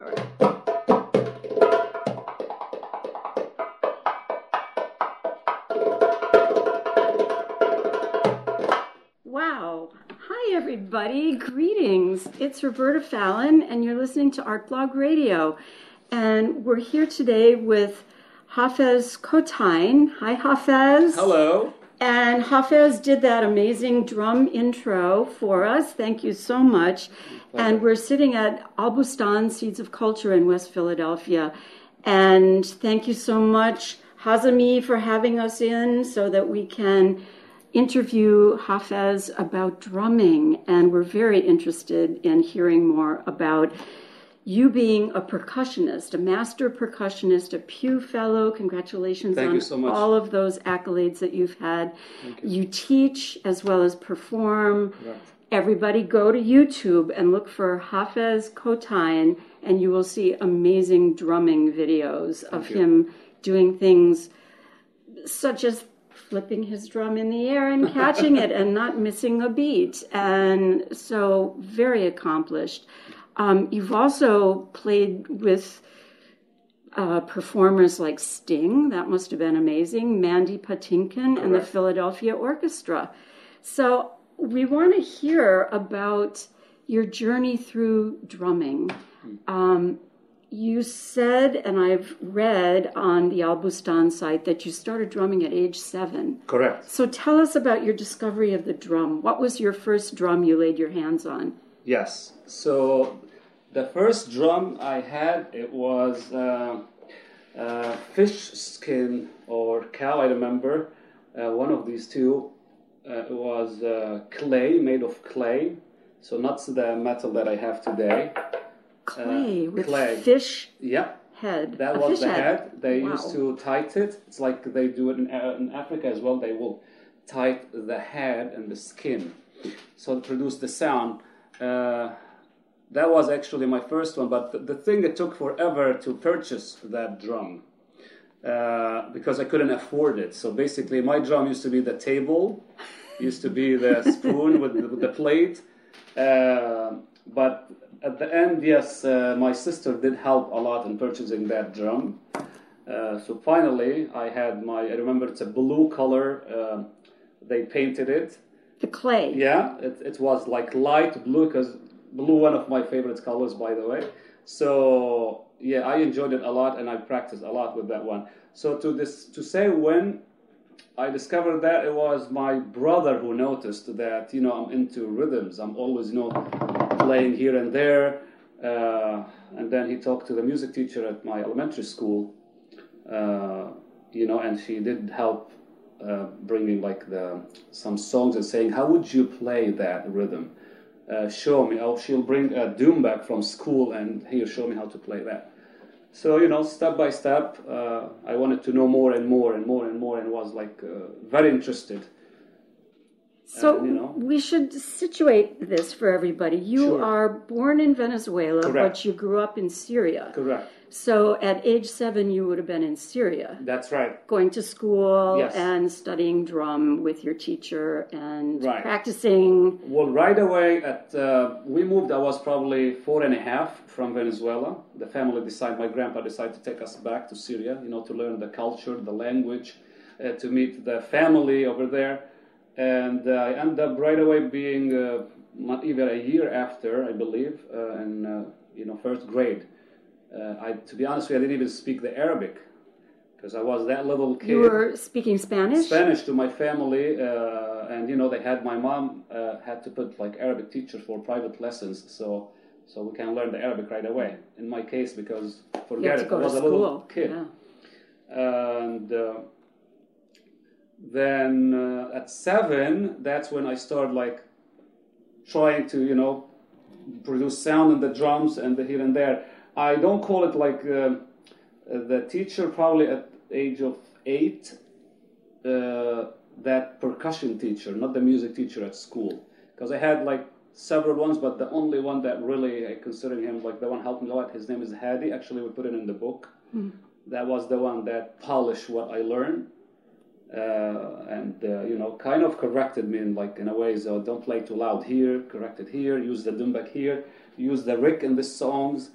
Wow. Hi, everybody. Greetings. It's Roberta Fallon, and you're listening to Art Blog Radio. And we're here today with Hafez Kotain. Hi, Hafez. Hello. And Hafez did that amazing drum intro for us. Thank you so much. And we're sitting at Al Bustan Seeds of Culture in West Philadelphia. And thank you so much, Hazami, for having us in so that we can interview Hafez about drumming. And we're very interested in hearing more about you being a percussionist, a master percussionist, a Pew Fellow. Congratulations Thank on you so all of those accolades that you've had. You. teach as well as perform. Right. Everybody go to YouTube and look for Hafez Kotain, and you will see amazing drumming videos of you. him doing things such as flipping his drum in the air and catching it and not missing a beat. And so, very accomplished. Um, you've also played with uh, performers like Sting, that must have been amazing, Mandy Patinkin, and the Philadelphia Orchestra. So, we want to hear about your journey through drumming. Um, you said, and I've read on the Al Bustan site, that you started drumming at age seven. Correct. So tell us about your discovery of the drum. What was your first drum you laid your hands on? Yes. So the first drum I had it was uh, uh, fish skin or cow. I remember uh, one of these two. Uh, it was uh, clay made of clay. So not the metal that I have today. Clay with Uh, clay. fish Yeah. head. That A was the head. They Wow. used to tight it. It's like they do it in, uh, in Africa as well. They will tight the head and the skin, so to produce the sound. Uh, that was actually my first one, but the, the thing it took forever to purchase that drum uh, because I couldn't afford it. So basically, my drum used to be the table, used to be the spoon with, the- with the plate. Uh, but at the end, yes, uh, my sister did help a lot in purchasing that drum. Uh, so finally, I had my. I remember it's a blue color. Uh, they painted it. The clay. Yeah, it, it was like light blue because blue one of my favorite colors, by the way. So yeah, I enjoyed it a lot, and I practiced a lot with that one. So to this to say when I discovered that it was my brother who noticed that you know I'm into rhythms. I'm always you know playing here and there, uh, and then he talked to the music teacher at my elementary school, uh, you know, and she did help uh, bringing like the some songs and saying how would you play that rhythm. Uh, show me. Oh, she'll bring a doumbak from school and here, show me how to play that. So you know, step by step, uh, I wanted to know more and more and more and more, and was like uh, very interested. So Uh, you know. we should situate this for everybody. You Sure. are born in Venezuela, Correct. but you grew up in Syria. Correct. So at age seven, you would have been in Syria, That's right. going to school Yes. and studying drum with your teacher and Right. practicing. Well, right away at uh, we moved. I was probably four and a half from Venezuela. The family decided. My grandpa decided to take us back to Syria. You know, to learn the culture, the language, uh, to meet the family over there. And uh, I ended up right away being uh, not even a year after, I believe, uh, in uh, you know first grade. Uh, I, to be honest with you, I didn't even speak the Arabic because I was that little kid. You were speaking Spanish? Spanish to my family, uh, and you know they had my mom uh, had to put like Arabic teachers for private lessons, so so we can learn the Arabic right away. In my case, because forget it, I was a little kid, Yeah. and uh, then uh, at seven, that's when I started like trying to you know produce sound in the drums and the here and there. I don't call it like uh, the teacher probably at age of eight uh, that percussion teacher, not the music teacher at school, because I had like several ones, but the only one that really I consider him like the one helped me a lot. His name is Hadi. Actually, we put it in the book. That was the one that polished what I learned. Uh, and uh, you know, kind of corrected me in like in a way. So don't play too loud here, corrected here, use the dumbak here, use the rick in the songs,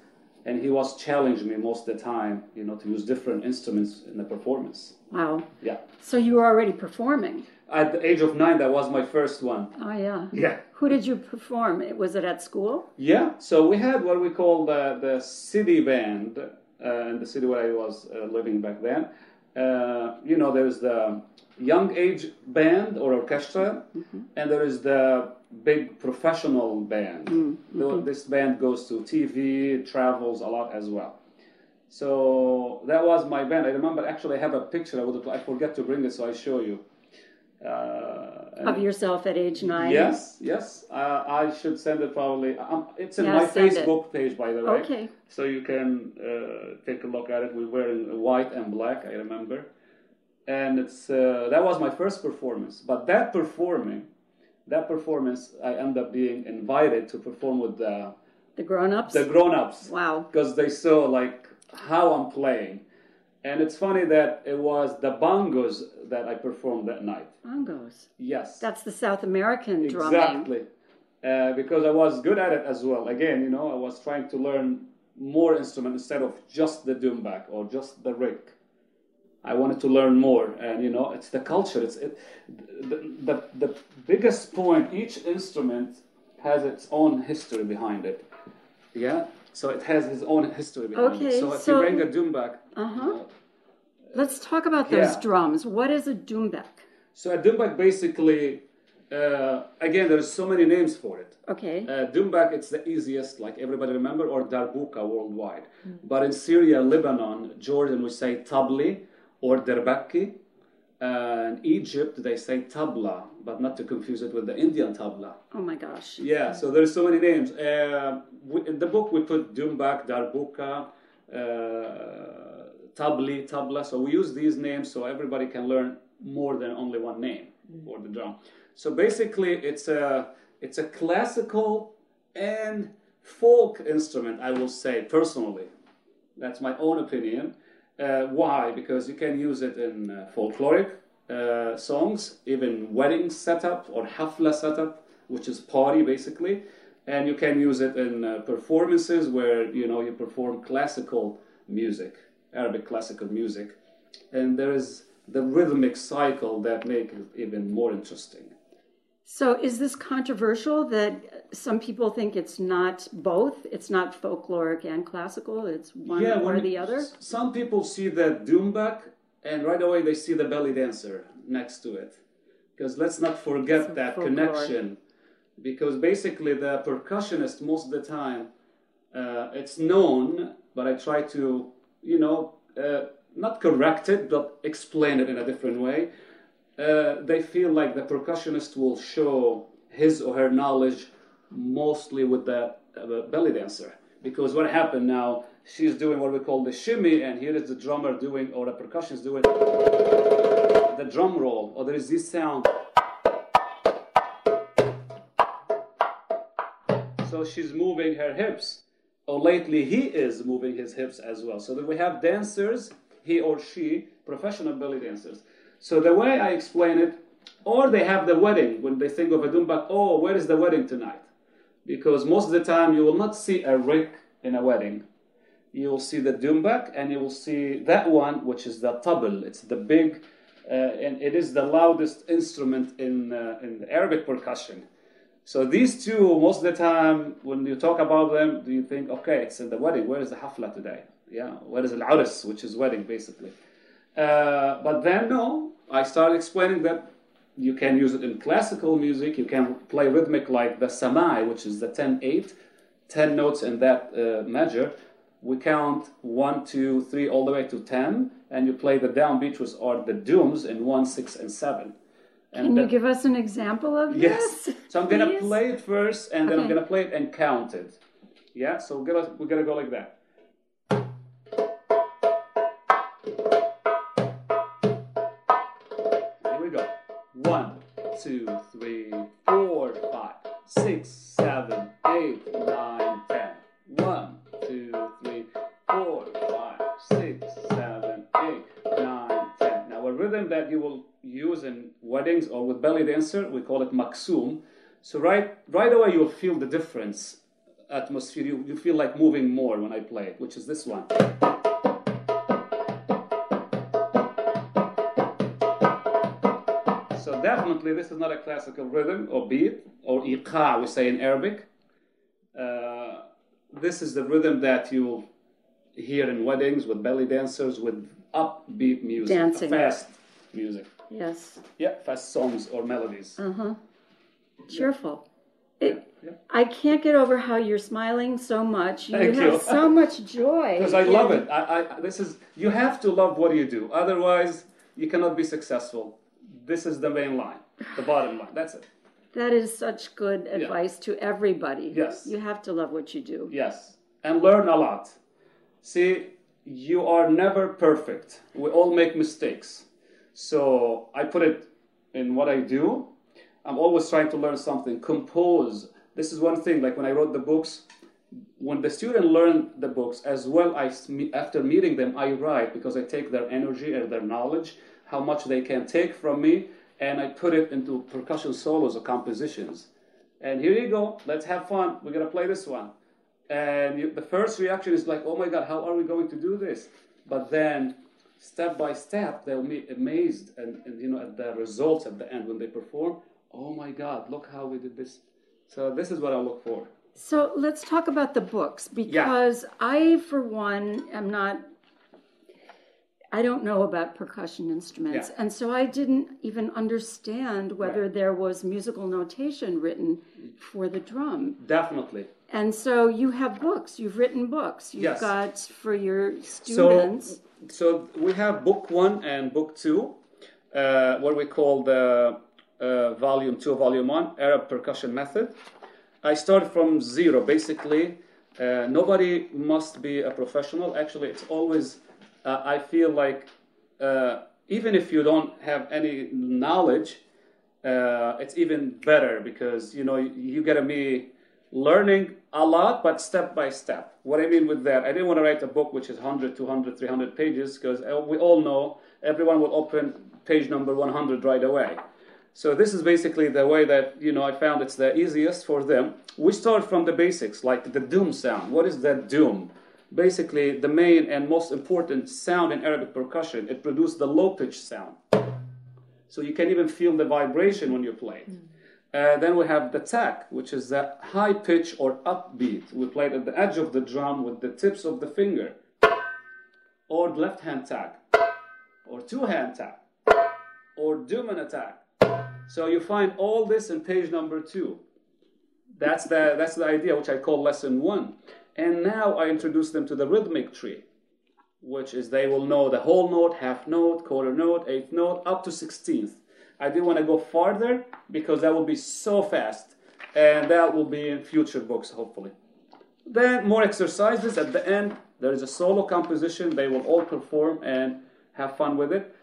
and he was challenging me most of the time, you know, to use different instruments in the performance. Wow. Yeah. So you were already performing. At the age of nine, that was my first one. Oh yeah. Yeah. Who did you perform? Was it at school? Yeah. So we had what we call the, the city band uh, in the city where I was uh, living back then. Uh, you know, there's the young age band or orchestra, and there is the big professional band. Though This band goes to TV, travels a lot as well. So that was my band. I remember actually I have a picture. I would I forget to bring it, so I show you. Uh, Of yourself at age nine? Yes, yes. Uh, I should send it probably. Um, it's in Yeah, my send it. Facebook page, by the way. Okay. So you can uh, take a look at it. We're wearing white and black. I remember, and it's uh, that was my first performance. But that performing, that performance, I end up being invited to perform with the The grown-ups? the grown-ups wow. because they saw like how I'm playing. And it's funny that it was the bongos that I performed that night. Bongos. Yes. That's the South American drumming. Exactly. Uh, because I was good at it as well. Again, you know, I was trying to learn more instruments instead of just the doumbak or just the rick. I wanted to learn more, and you know, it's the culture. It's it, the, the the biggest point. Each instrument has its own history behind it. Yeah, so it has its own history behind Okay, it. So if so- you bring a doumbak, Uh-huh. Let's talk about those Yeah. drums. What is a doumbek? so a doumbak basically, uh, again, there's so many names for it. Okay. Uh, Dumbak, it's the easiest, like everybody remember, or Darbuka worldwide. But in Syria, Lebanon, Jordan, we say tabli or derbaki. Uh, in Egypt, they say tabla, but not to confuse it with the Indian tabla. oh my gosh. Yeah, so there's so many names. Uh, we, in the book, we put Dumbak, Darbuka, uh, Tabli, Tabla. So we use these names so everybody can learn more than only one name for the drum. So basically, it's a it's a classical and folk instrument. I will say personally, that's my own opinion. Uh, why? Because you can use it in uh, folkloric uh, songs, even wedding setup or hafla setup, which is party basically, and you can use it in uh, performances where you know you perform classical music, Arabic classical music, and there is the rhythmic cycle that makes it even more interesting. So is this controversial that some people think it's not both? It's not folkloric and classical, it's one or the other? Some people see that doumbak and right away they see the belly dancer next to it. Because let's not forget So that folklore. connection. Because basically the percussionist most of the time, uh, it's known, but I try to, you know, uh, not correct it, but explain it in a different way. Uh, they feel like the percussionist will show his or her knowledge mostly with the uh, belly dancer. Because what happened now, she's doing what we call the shimmy, and here is the drummer doing, or the percussionist doing the drum roll, or there is this sound. So she's moving her hips, or lately he is moving his hips as well. So that we have dancers, he or she, professional belly dancers. So the way I explain it, or they have the wedding when they think of a dumbak. Oh, where is the wedding tonight? Because most of the time you will not see a rick in a wedding. You will see the dumbak, and you will see that one, which is the tabl. It's the big, uh, and it is the loudest instrument in uh, in the Arabic percussion. So these two, most of the time, when you talk about them, do you think, okay, it's in the wedding. Where is the hafla today? Yeah, where is al-uras, which is wedding, basically. Uh, but then, no, I started explaining that you can use it in classical music. You can play rhythmic like the samai, which is the 10-8, 10 notes in that uh, measure. We count one, two, three, all the way to 10, and you play the downbeat, which are the dooms in 1, 6, and 7. And Can you give us an example of this? Yes. this? So I'm gonna play it first, and then I'm gonna play it and count it. Yeah. So we're gonna we're gonna go like that. Here we go. One, two, three, four, five, six, in weddings or with belly dancer, we call it maksum. So right right away you'll feel the difference atmosphere. You, you feel like moving more when I play it, which is this one. So definitely, this is not a classical rhythm or beat or iqa, we say in Arabic. Uh, this is the rhythm that you hear in weddings with belly dancers with upbeat music, Dancing. fast music. Yes. Yeah, fast songs or melodies. Uh huh. Cheerful. It, Yeah. I can't get over how you're smiling so much. You Thank have you. so much joy. Because I love it. I, I, this is you have to love what you do. Otherwise, you cannot be successful. This is the main line, the bottom line. That's it. That is such good advice to everybody. Yes. You have to love what you do. Yes, and learn a lot. See, you are never perfect. We all make mistakes. So I put it in what I do. I'm always trying to learn something. Compose. This is one thing. Like when I wrote the books, when the student learn the books as well, I after meeting them, I write because I take their energy and their knowledge, how much they can take from me, and I put it into percussion solos or compositions. And here you go. Let's have fun. We're gonna play this one. And the first reaction is like, "Oh my God, how are we going to do this?" But then, step by step, they'll be amazed, and, and you know, at the results at the end when they perform. Oh my God, look how we did this. So this is what I look for. So let's talk about the books because I, for one, am not. I don't know about percussion instruments, Yeah. and so I didn't even understand whether Right. there was musical notation written for the drum. Definitely. And so you have books. You've written books. You've Yes. got for your students. So, so we have book one and book two, uh, what we call the uh, volume two, volume one, Arab percussion method. I started from zero, basically. Uh, nobody must be a professional. Actually, it's always, uh, I feel like, uh, even if you don't have any knowledge, uh, it's even better because you know you gotta be learning a lot but step by step. What i mean with that i didn't want to write a book which is 100 200 300 pages because uh, we all know everyone will open page number 100 right away. So this is basically the way that you know i found it's the easiest for them. We start from the basics like the doom sound. What is that doom? Basically the main and most important sound in arabic percussion it produces the low pitch sound. So you can even feel the vibration when you play it. Mm. Uh, then we have the tack, which is the high pitch or upbeat. We play it at the edge of the drum with the tips of the finger, or left hand tack, or two hand tack, or Duman attack. So you find all this in page number two. That's the that's the idea, which I call lesson one. And now I introduce them to the rhythmic tree which is they will know the whole note, half note, quarter note, eighth note, up to 16th. I didn't want to go farther because that will be so fast, and that will be in future books, hopefully. Then more exercises at the end. There is a solo composition. They will all perform and have fun with it.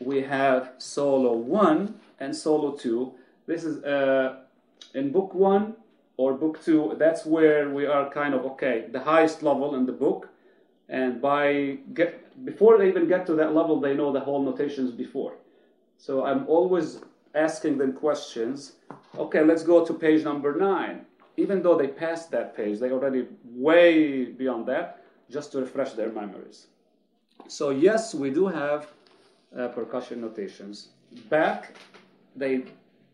We have solo one and solo two. This is uh, in book one or book two. That's where we are kind of okay, the highest level in the book and by get before they even get to that level they know the whole notations before so i'm always asking them questions. Okay let's go to page number nine. Even though they passed that page they already way beyond that just to refresh their memories. So yes we do have uh, percussion notations. Back they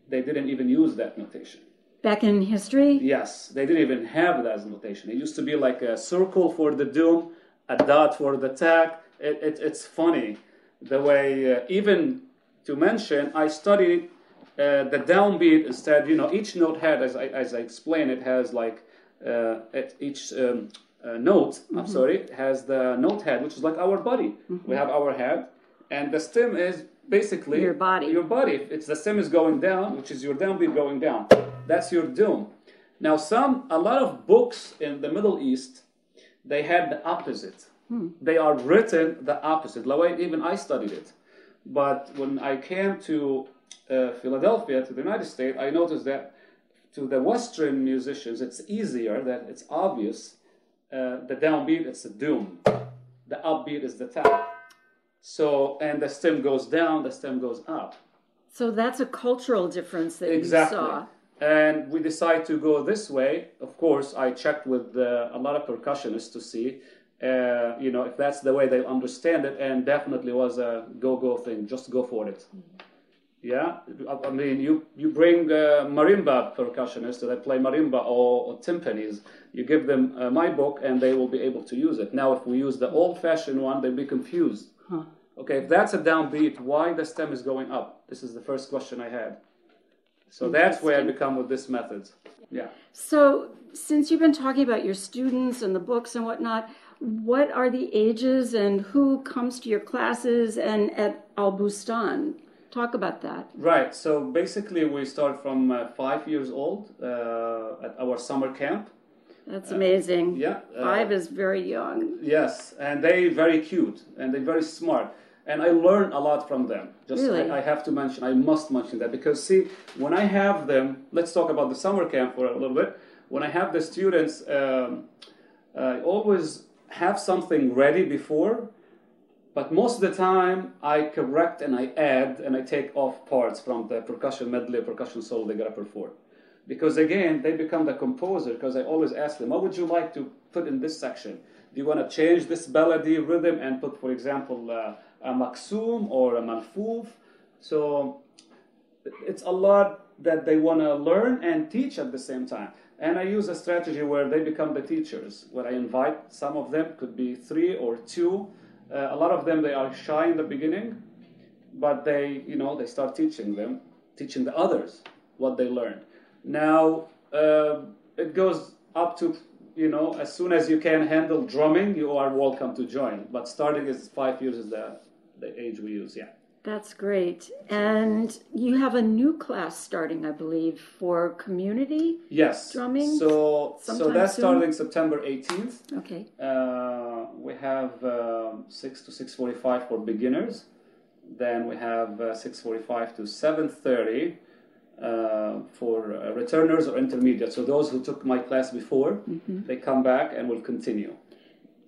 they didn't even use that notation. Back in history, Yes, they didn't even have that as notation. It used to be like a circle for the doom, a dot for the tack. It, it, it's funny the way, uh, even to mention, I studied uh, the downbeat instead. You know, each note had, as I, as I explained, it has like uh, at each um, uh, note. I'm sorry, has the note head, which is like our body. We have our head, and the stem is basically Your body. Your body. It's the stem is going down, which is your downbeat going down. That's your doom. Now, some a lot of books in the Middle East, they had the opposite. They are written the opposite. The way even I studied it. But when I came to uh, Philadelphia, to the United States, I noticed that to the Western musicians, it's easier, that it's obvious. Uh, the downbeat, is the doom. The upbeat is the tap. So, and the stem goes down, the stem goes up. so that's a cultural difference that Exactly. you saw. and we decide to go this way. Of course, I checked with uh, a lot of percussionists to see, uh, you know, if that's the way they understand it, and definitely was a go-go thing. Just go for it. Yeah, I- mean, you you bring uh, marimba percussionists that play marimba or, or timpanis. You give them uh, my book, and they will be able to use it. Now, if we use the old-fashioned one, they'll be confused. Okay, if that's a downbeat, why the stem is going up? This is the first question I had. So that's where I become with this method. Yeah. So, since you've been talking about your students and the books and whatnot, what are the ages and who comes to your classes and at Al Bustan? Talk about that. Right. So basically, we start from uh, five years old uh, at our summer camp. That's amazing. yeah, uh, Five is very young. Yes, and they very cute and they very smart. And I learn a lot from them. Just Really? I, I have to mention, I must mention that because see, when I have them, let's talk about the summer camp for a little bit. When I have the students, um, I always have something ready before, but most of the time I correct and I add and I take off parts from the percussion medley, percussion solo they're gonna perform. Because again, they become the composer. Because I always ask them, what would you like to put in this section? Do you want to change this melody rhythm and put, for example, uh, a maksum or a malfouf? So it's a lot that they want to learn and teach at the same time. And I use a strategy where they become the teachers, where I invite some of them, could be three or two. Uh, a lot of them, they are shy in the beginning, but they, you know, they start teaching them, teaching the others what they learned. Now, uh, it goes up to, you know, as soon as you can handle drumming, you are welcome to join. But starting is five years is the, the age we use, yeah. That's great. And you have a new class starting, I believe, for community. Yes. Drumming So, so that's soon? starting September 18th. Okay. Uh, we have um, 6 to 6.45 for beginners. Then we have uh, 6.45 to 7.30 uh, for uh, returners or intermediate. So those who took my class before, they come back and will continue.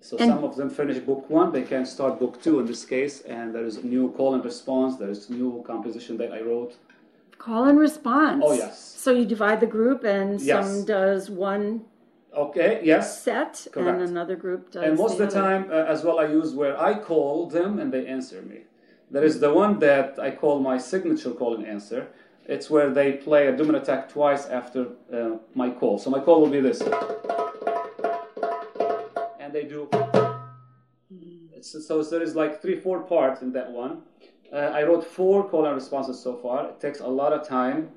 So And- some of them finish book one, they can start book two in this case, and there is a new call and response, there is a new composition that I wrote. Call and response. Oh, yes. So you divide the group, and Yes. some does one Okay, yes. set, Correct. and another group does. And most of the other. time, uh, as well, I use where I call them and they answer me. There is the one that I call my signature call and answer. It's where they play a dominant attack twice after uh, my call. So my call will be this. And they do. It's, so there is like three, four parts in that one. Uh, I wrote four call and responses so far. It takes a lot of time.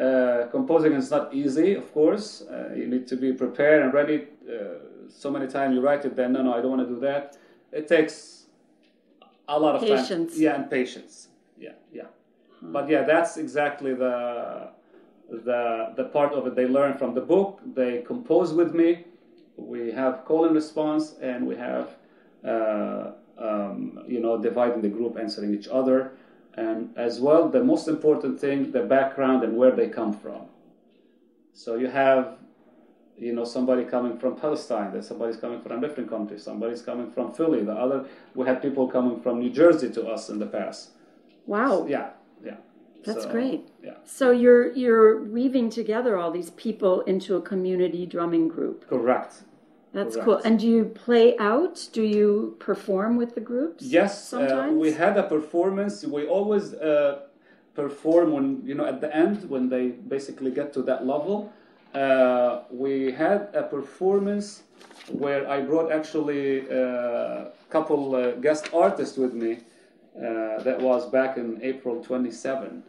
Uh, composing is not easy, of course. Uh, you need to be prepared and ready. Uh, so many times you write it, then no, no, I don't want to do that. It takes a lot of Patience. time. Yeah, and patience. Yeah, yeah. But yeah, that's exactly the the the part of it they learn from the book. They compose with me. We have call and response, and we have uh, um, you know dividing the group, answering each other, and as well the most important thing, the background and where they come from. So you have you know somebody coming from Palestine, there's somebody's coming from a different country, somebody's coming from Philly, the other we had people coming from New Jersey to us in the past. Wow. Yeah, yeah. That's So, great. Yeah, So you're you're weaving together all these people into a community drumming group. correct. That's Correct. cool. And do you play out? Do you perform with the groups? Yes, uh, Sometimes? we had a performance. We always uh, perform when you know at the end when they basically get to that level. Uh, we had a performance where I brought actually a couple uh, guest artists with me. Uh, that was back in April 27.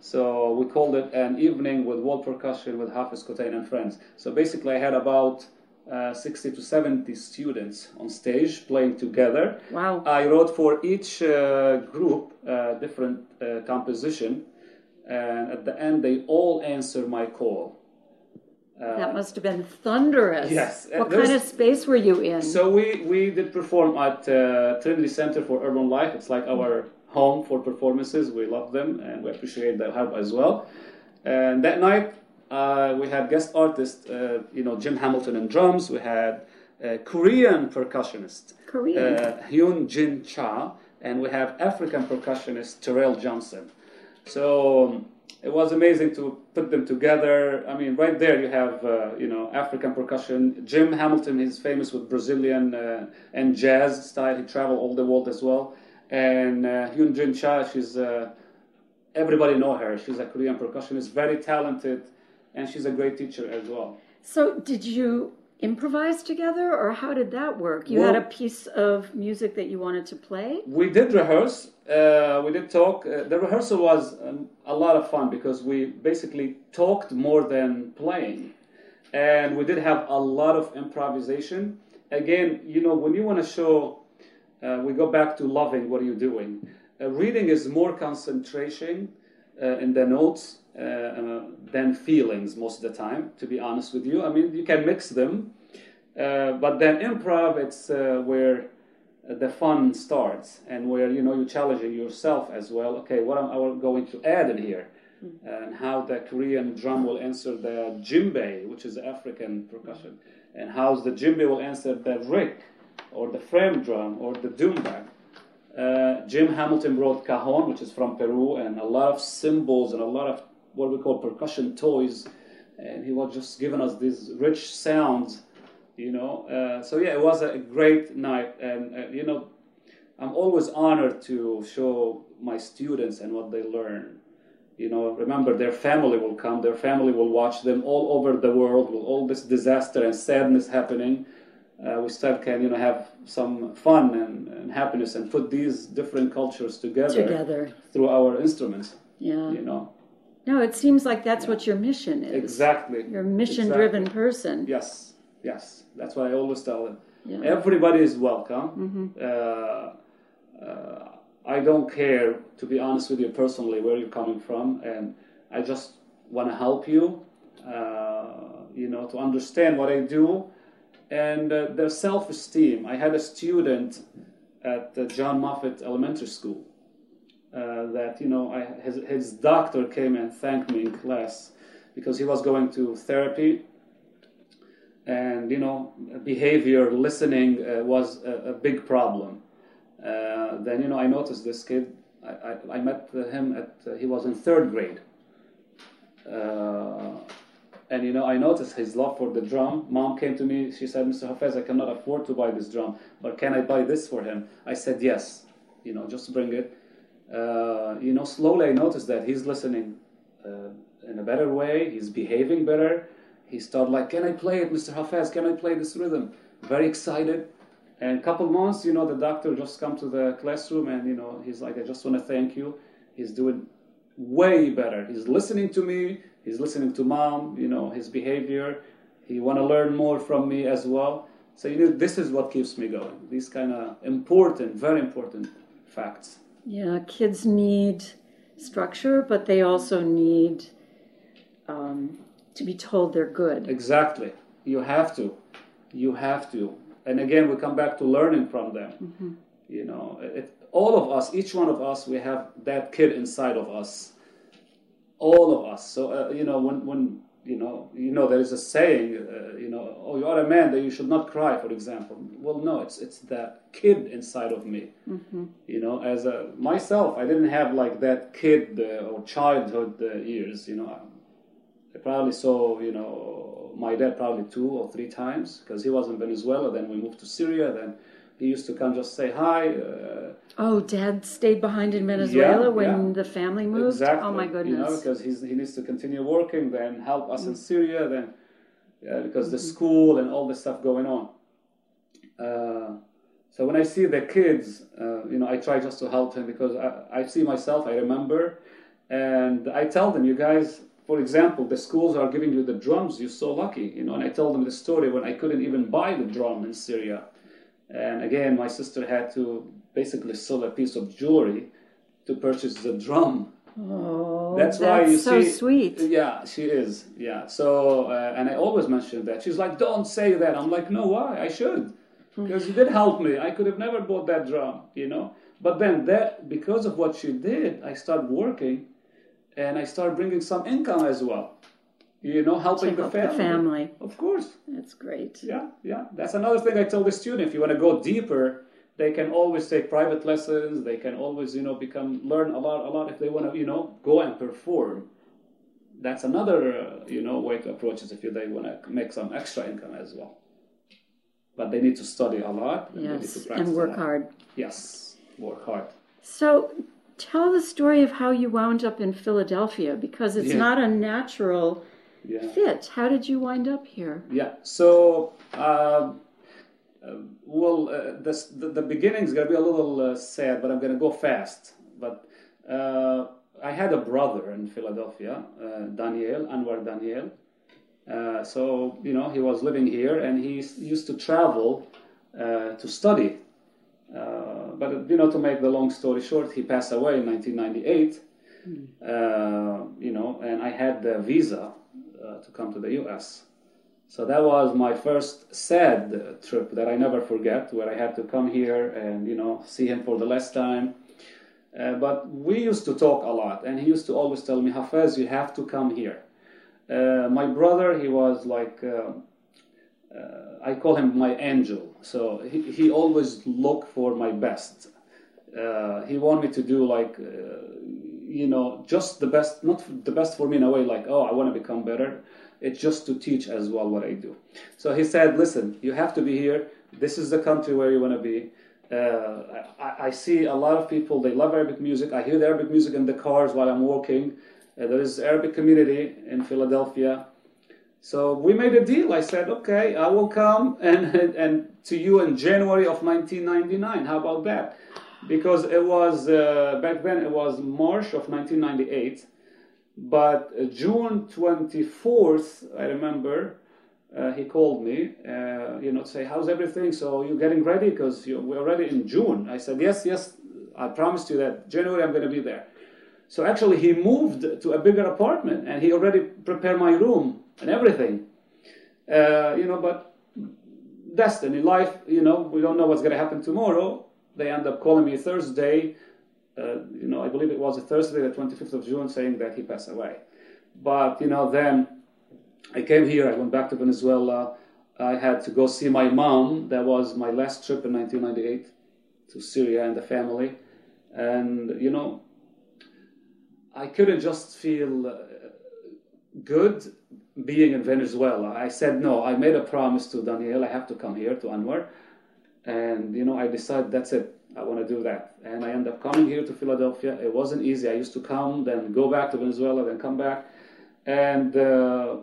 So we called it an evening with wall percussion with Hafez Kotain and friends. So basically, I had about uh, 60 to 70 students on stage playing together. Wow. I wrote for each uh, group uh, different uh, composition, and at the end, they all answer my call. That must have been thunderous. yes, uh, What kind of space were you in? So we, we did perform at uh, Trinity Center for Urban Life. It's like our home for performances. We love them and we appreciate their help as well. And that night uh, we had guest artists, uh, you know, Jim Hamilton in drums. We had a Korean percussionist, Korean. uh, Hyun Jin Cha, and we have African percussionist Terrell Johnson. So it was amazing to put them together. I mean, right there you have uh, you know African percussion. Jim Hamilton is famous with Brazilian uh, and jazz style. He traveled all the world as well. And uh, Hyun Jin Cha, she's uh, everybody know her. She's a Korean percussionist, very talented, and she's a great teacher as well. So, did you improvise together, or how did that work? You well, had a piece of music that you wanted to play. We did rehearse uh, we did talk. Uh, the rehearsal was um, a lot of fun because we basically talked more than playing, and we did have a lot of improvisation. Again, you know, when you want to show, uh, we go back to loving what are you doing. Uh, reading is more concentration uh, in the notes uh, than feelings most of the time. To be honest with you, I mean, you can mix them, but then improv, it's where the fun starts and where you know you're challenging yourself as well. Okay what am i going to add in here? Mm-hmm. and how the korean drum will answer the djembe which is african percussion. And how the djembe will answer the rick or the frame drum or the doumbek uh, jim hamilton brought cajon which is from peru and a lot of cymbals and a lot of what we call percussion toys. And he was just giving us these rich sounds you know. Uh, so yeah, it was a great night, and uh, you know, I'm always honored to show my students and what they learn. You know, remember their family will come, their family will watch them all over the world with all this disaster and sadness happening. Uh, we still can, you know, have some fun and, and, happiness and put these different cultures together, together through our instruments. Yeah. You know. No, it seems like that's yeah. what your mission is. Exactly. You're a mission-driven exactly. person. Yes. Yes. That's what I always tell them. Yeah. Everybody is welcome. Mm-hmm. Uh, uh, I don't care, to be honest with you personally, where you're coming from, and I just want to help you. Uh, you know, to understand what I do, and uh, their self-esteem. I had a student at John Moffet Elementary School uh, that you know, I, his, his doctor came and thanked me in class because he was going to therapy and you know behavior listening uh, was a, a, big problem. Uh, then you know i noticed this kid. I, I, I met him at uh, he was in third grade. Uh, and you know i noticed his love for the drum. Mom came to me. She said mr hafez i cannot afford to buy this drum but can i buy this for him? I said yes you know just bring it. Uh, you know slowly i noticed that he's listening uh, in a better way. He's behaving better he started like, "Can I play it, Mr. Hafez? Can I play this rhythm?" Very excited. And a couple months, you know, the doctor just come to the classroom and you know he's like, "I just want to thank you." He's doing way better. He's listening to me. He's listening to mom. You know his behavior. He want to learn more from me as well. So you know, this is what keeps me going. These kind of important, very important facts. Yeah, kids need structure, but they also need um, to be told they're good. Exactly. You have to. You have to. And again, we come back to learning from them. Mm-hmm. You know, it, all of us, each one of us, we have that kid inside of us. All of us. So uh, you know, when when you know, you know, there is a saying, uh, you know, oh, you are a man that you should not cry, for example. Well, no, it's it's that kid inside of me. Mm-hmm. You know, as a myself, I didn't have like that kid uh, or childhood uh, years. You know, I probably saw, you know, my dad probably two or three times because he was in Venezuela. Then we moved to Syria. Then he used to come just say hi. Uh, oh, Dad stayed behind in Venezuela yeah, when yeah. the family moved. Exactly. Oh my goodness. You know, because he's, he needs to continue working, then help us mm. in Syria, then yeah, because mm-hmm. the school and all the stuff going on. Uh, so when I see the kids, uh, you know, I try just to help him because I, I see myself, I remember, and I tell them, you guys for example, the schools are giving you the drums. You're so lucky, you know. And I tell them the story when I couldn't even buy the drum in Syria, and again, my sister had to basically sell a piece of jewelry to purchase the drum. Oh, that's, that's why you so see, sweet. Yeah, she is. Yeah. So, uh, and I always mention that. She's like, "Don't say that." I'm like, "No, why? I should." Because you did help me. I could have never bought that drum, you know. But then that, because of what she did, I started working and I started bringing some income as well. You know, helping the family. the family. Of course. That's great. Yeah, yeah. That's another thing I tell the student. If you want to go deeper, they can always take private lessons. They can always, you know, become learn a lot, a lot. If they want to, you know, go and perform, that's another uh, you know way to approach it if you they want to make some extra income as well. But they need to study a lot. And they need to Yes, practice and work hard. Yes, work hard. So tell the story of how you wound up in Philadelphia because it's Yeah. not a natural Yeah. fit. How did you wind up here? Yeah. So, uh, well, uh, this, the, the beginning is going to be a little uh, sad, but I'm going to go fast. But uh, I had a brother in Philadelphia, uh, Daniel, Anwar Daniel. Uh, so, you know, he was living here and he used to travel uh, to study. Uh, but, you know, to make the long story short, he passed away in 1998. Uh, you know, and I had the visa uh, to come to the US. So that was my first sad uh, trip that I never forget, where I had to come here and you know see him for the last time. Uh, but we used to talk a lot, and he used to always tell me, "Hafez, you have to come here." Uh, my brother, he was like, uh, I call him my angel. So he, he always looked for my best. Uh, he wanted me to do like, uh, you know, just the best, not the best for me in a way like, oh, I want to become better. It's just to teach as well what I do. So he said, listen, you have to be here. This is the country where you want to be. Uh, I, I see a lot of people, they love Arabic music. I hear the Arabic music in the cars while I'm walking. Uh, there is Arabic community in Philadelphia. So we made a deal. I said, okay, I will come and, and to you in January of 1999. How about that? Because it was, uh, back then it was March of 1998. But June 24th, I remember, uh, he called me, uh, you know, say, how's everything? So you're getting ready? Because we're already in June. I said, yes, yes, I promised you that January I'm going to be there. So actually, he moved to a bigger apartment and he already prepared my room and everything. Uh, you know, but destiny, life, you know, we don't know what's going to happen tomorrow. They end up calling me Thursday. Uh, you know, I believe it was a Thursday, the 25th of June, saying that he passed away. But, you know, then I came here, I went back to Venezuela. I had to go see my mom. That was my last trip in 1998 to Syria and the family. And, you know, I couldn't just feel uh, good being in Venezuela. I said no. I made a promise to Daniel. I have to come here to Anwar, and you know I decided that's it. I want to do that, and I end up coming here to Philadelphia. It wasn't easy. I used to come, then go back to Venezuela, then come back, and uh,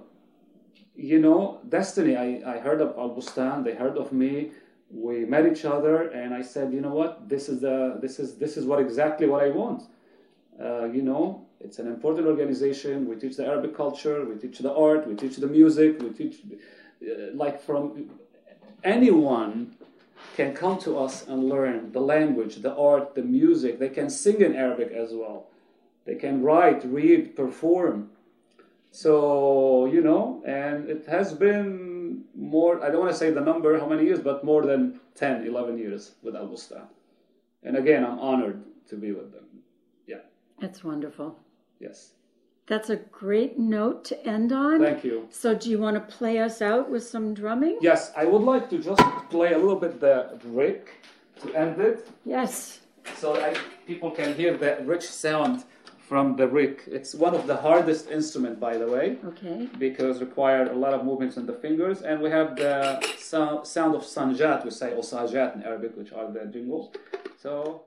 you know, destiny. I, I heard of Al Bustan. They heard of me. We met each other, and I said, you know what? This is the this is this is what exactly what I want. Uh, you know, it's an important organization. We teach the Arabic culture, we teach the art, we teach the music, we teach, uh, like, from anyone can come to us and learn the language, the art, the music. They can sing in Arabic as well. They can write, read, perform. So, you know, and it has been more, I don't want to say the number, how many years, but more than 10, 11 years with Al Bustan. And again, I'm honored to be with them. Yeah. That's wonderful. Yes. That's a great note to end on. Thank you. So, do you want to play us out with some drumming? Yes, I would like to just play a little bit the rick to end it, Yes. so I, people can hear the rich sound from the rick. It's one of the hardest instrument, by the way, Okay. because required a lot of movements in the fingers, and we have the sound, sound of sanjat, we say osajat in Arabic, which are the jingles. So.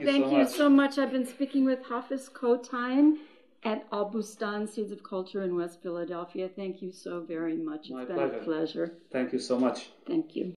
Thank you Thank so you much. so much. I've been speaking with Hafez Kotain at Al Bustan Seeds of Culture in West Philadelphia. Thank you so very much. It's My been pleasure. a pleasure. Thank you so much. Thank you.